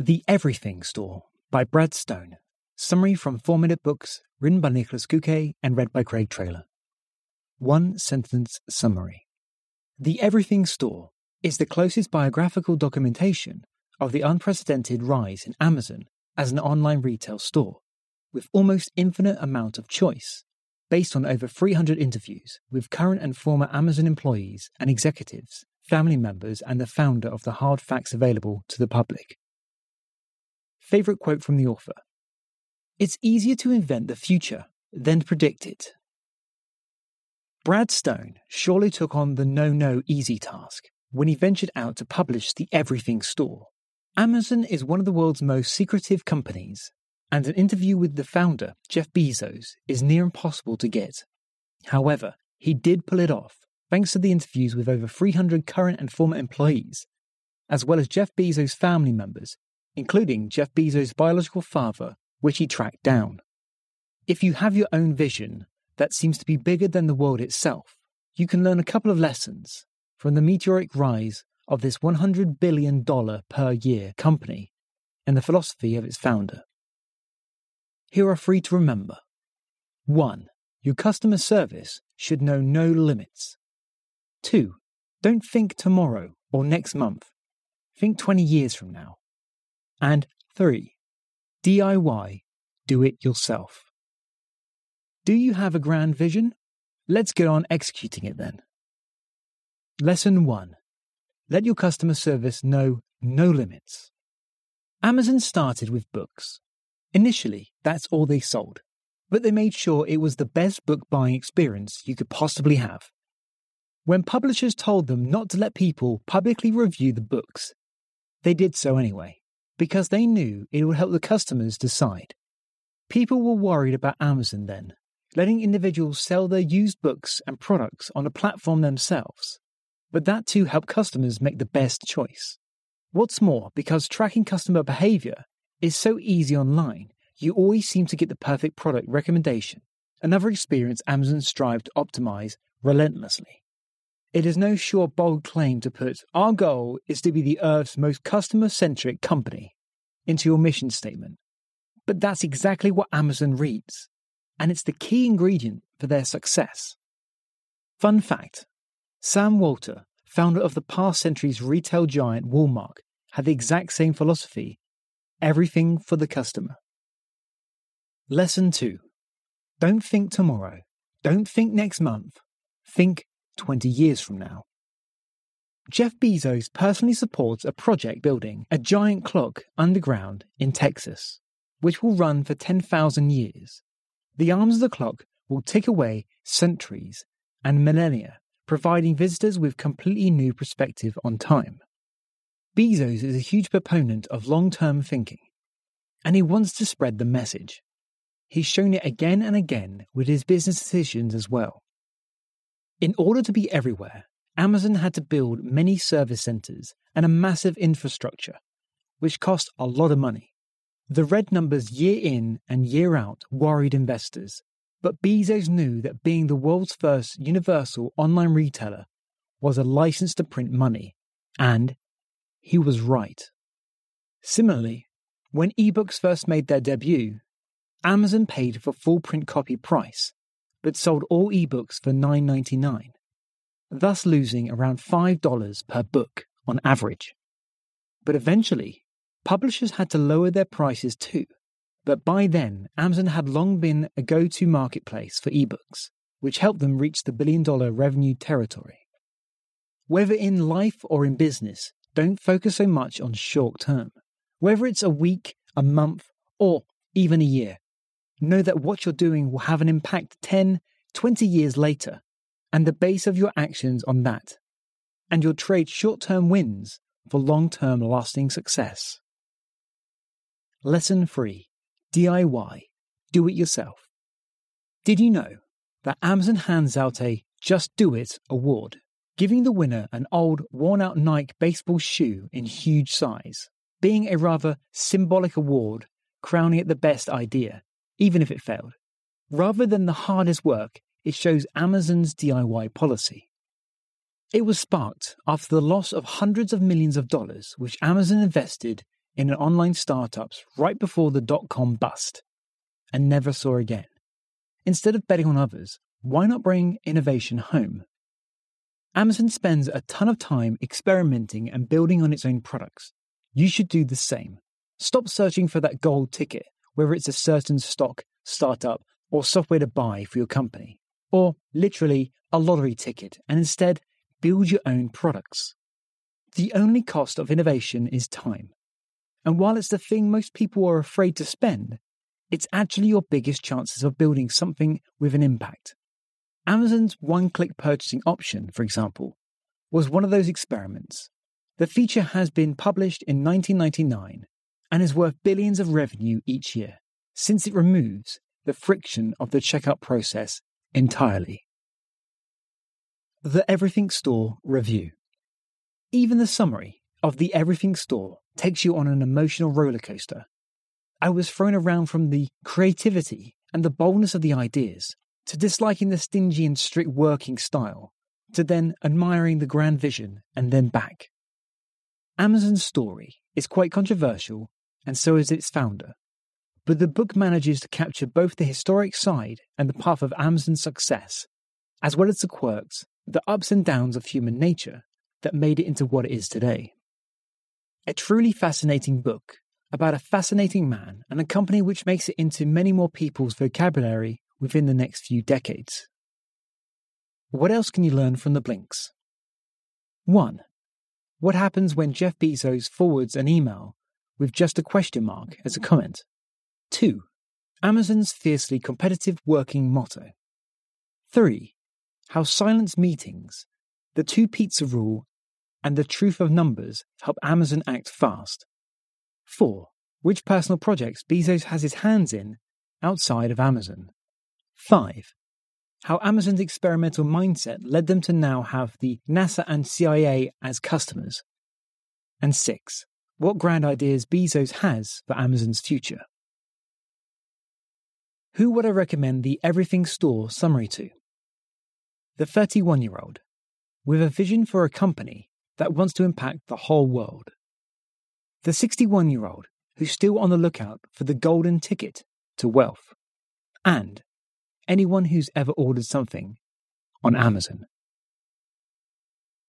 The Everything Store by Brad Stone. Summary from 4 Minute Books, written by Niklas Göke and read by Craig Trailer. One sentence summary. The Everything Store is the closest biographical documentation of the unprecedented rise in Amazon as an online retail store, with almost infinite amount of choice, based on over 300 interviews with current and former Amazon employees and executives, family members, and the founder of the hard facts available to the public. Favorite quote from the author It's easier to invent the future than predict it. Brad Stone surely took on the no no easy task when he ventured out to publish the Everything Store. Amazon is one of the world's most secretive companies, and an interview with the founder, Jeff Bezos, is near impossible to get. However, he did pull it off thanks to the interviews with over 300 current and former employees, as well as Jeff Bezos' family members including Jeff Bezos' biological father, which he tracked down. If you have your own vision that seems to be bigger than the world itself, you can learn a couple of lessons from the meteoric rise of this $100 billion per year company and the philosophy of its founder. Here are three to remember. 1. Your customer service should know no limits. 2. Don't think tomorrow or next month. Think 20 years from now. And three, DIY, do it yourself. Do you have a grand vision? Let's get on executing it then. Lesson 1 Let your customer service know no limits. Amazon started with books. Initially, that's all they sold, but they made sure it was the best book buying experience you could possibly have. When publishers told them not to let people publicly review the books, they did so anyway because they knew it would help the customers decide. People were worried about Amazon then, letting individuals sell their used books and products on a platform themselves. But that too helped customers make the best choice. What's more, because tracking customer behavior is so easy online, you always seem to get the perfect product recommendation, another experience Amazon strive to optimize relentlessly. It is no sure bold claim to put, our goal is to be the Earth's most customer centric company into your mission statement. But that's exactly what Amazon reads, and it's the key ingredient for their success. Fun fact Sam Walton, founder of the past century's retail giant Walmart, had the exact same philosophy everything for the customer. Lesson 2 Don't think tomorrow. Don't think next month. Think 20 years from now. Jeff Bezos personally supports a project building a giant clock underground in Texas, which will run for 10,000 years. The arms of the clock will tick away centuries and millennia, providing visitors with completely new perspective on time. Bezos is a huge proponent of long term thinking, and he wants to spread the message. He's shown it again and again with his business decisions as well. In order to be everywhere, Amazon had to build many service centers and a massive infrastructure, which cost a lot of money. The red numbers year in and year out worried investors, but Bezos knew that being the world's first universal online retailer was a license to print money, and he was right. Similarly, when ebooks first made their debut, Amazon paid for full print copy price but sold all ebooks for $9.99, thus losing around $5 per book on average. But eventually, publishers had to lower their prices too. But by then, Amazon had long been a go to marketplace for ebooks, which helped them reach the billion dollar revenue territory. Whether in life or in business, don't focus so much on short term. Whether it's a week, a month, or even a year, know that what you're doing will have an impact 10, 20 years later, and the base of your actions on that. And you'll trade short term wins for long term lasting success. Lesson 3 DIY Do It Yourself. Did you know that Amazon hands out a Just Do It award, giving the winner an old, worn out Nike baseball shoe in huge size, being a rather symbolic award crowning it the best idea even if it failed. Rather than the hardest work, it shows Amazon's DIY policy. It was sparked after the loss of hundreds of millions of dollars which Amazon invested in an online startups right before the dot com bust and never saw again. Instead of betting on others, why not bring innovation home? Amazon spends a ton of time experimenting and building on its own products. You should do the same. Stop searching for that gold ticket, whether it's a certain stock, startup, or software to buy for your company, or literally a lottery ticket, and instead build your own products. The only cost of innovation is time. And while it's the thing most people are afraid to spend, it's actually your biggest chances of building something with an impact. Amazon's one click purchasing option, for example, was one of those experiments. The feature has been published in 1999 and is worth billions of revenue each year, since it removes the friction of the checkout process entirely. The Everything Store Review. Even the summary of the Everything Store takes you on an emotional roller coaster. I was thrown around from the creativity and the boldness of the ideas to disliking the stingy and strict working style to then admiring the grand vision and then back. Amazon's story is quite controversial, and so is its founder. But the book manages to capture both the historic side and the path of Amazon's success, as well as the quirks the ups and downs of human nature that made it into what it is today. A truly fascinating book about a fascinating man and a company which makes it into many more people's vocabulary within the next few decades. What else can you learn from the Blinks? 1. What happens when Jeff Bezos forwards an email with just a question mark as a comment? 2. Amazon's fiercely competitive working motto. 3 how silence meetings, the two pizza rule, and the truth of numbers help Amazon act fast. 4. Which personal projects Bezos has his hands in outside of Amazon. 5. How Amazon's experimental mindset led them to now have the NASA and CIA as customers. And 6. What grand ideas Bezos has for Amazon's future. Who would I recommend the Everything Store summary to? the 31 year old, with a vision for a company that wants to impact the whole world. The 61 year old who's still on the lookout for the golden ticket to wealth. And anyone who's ever ordered something on Amazon.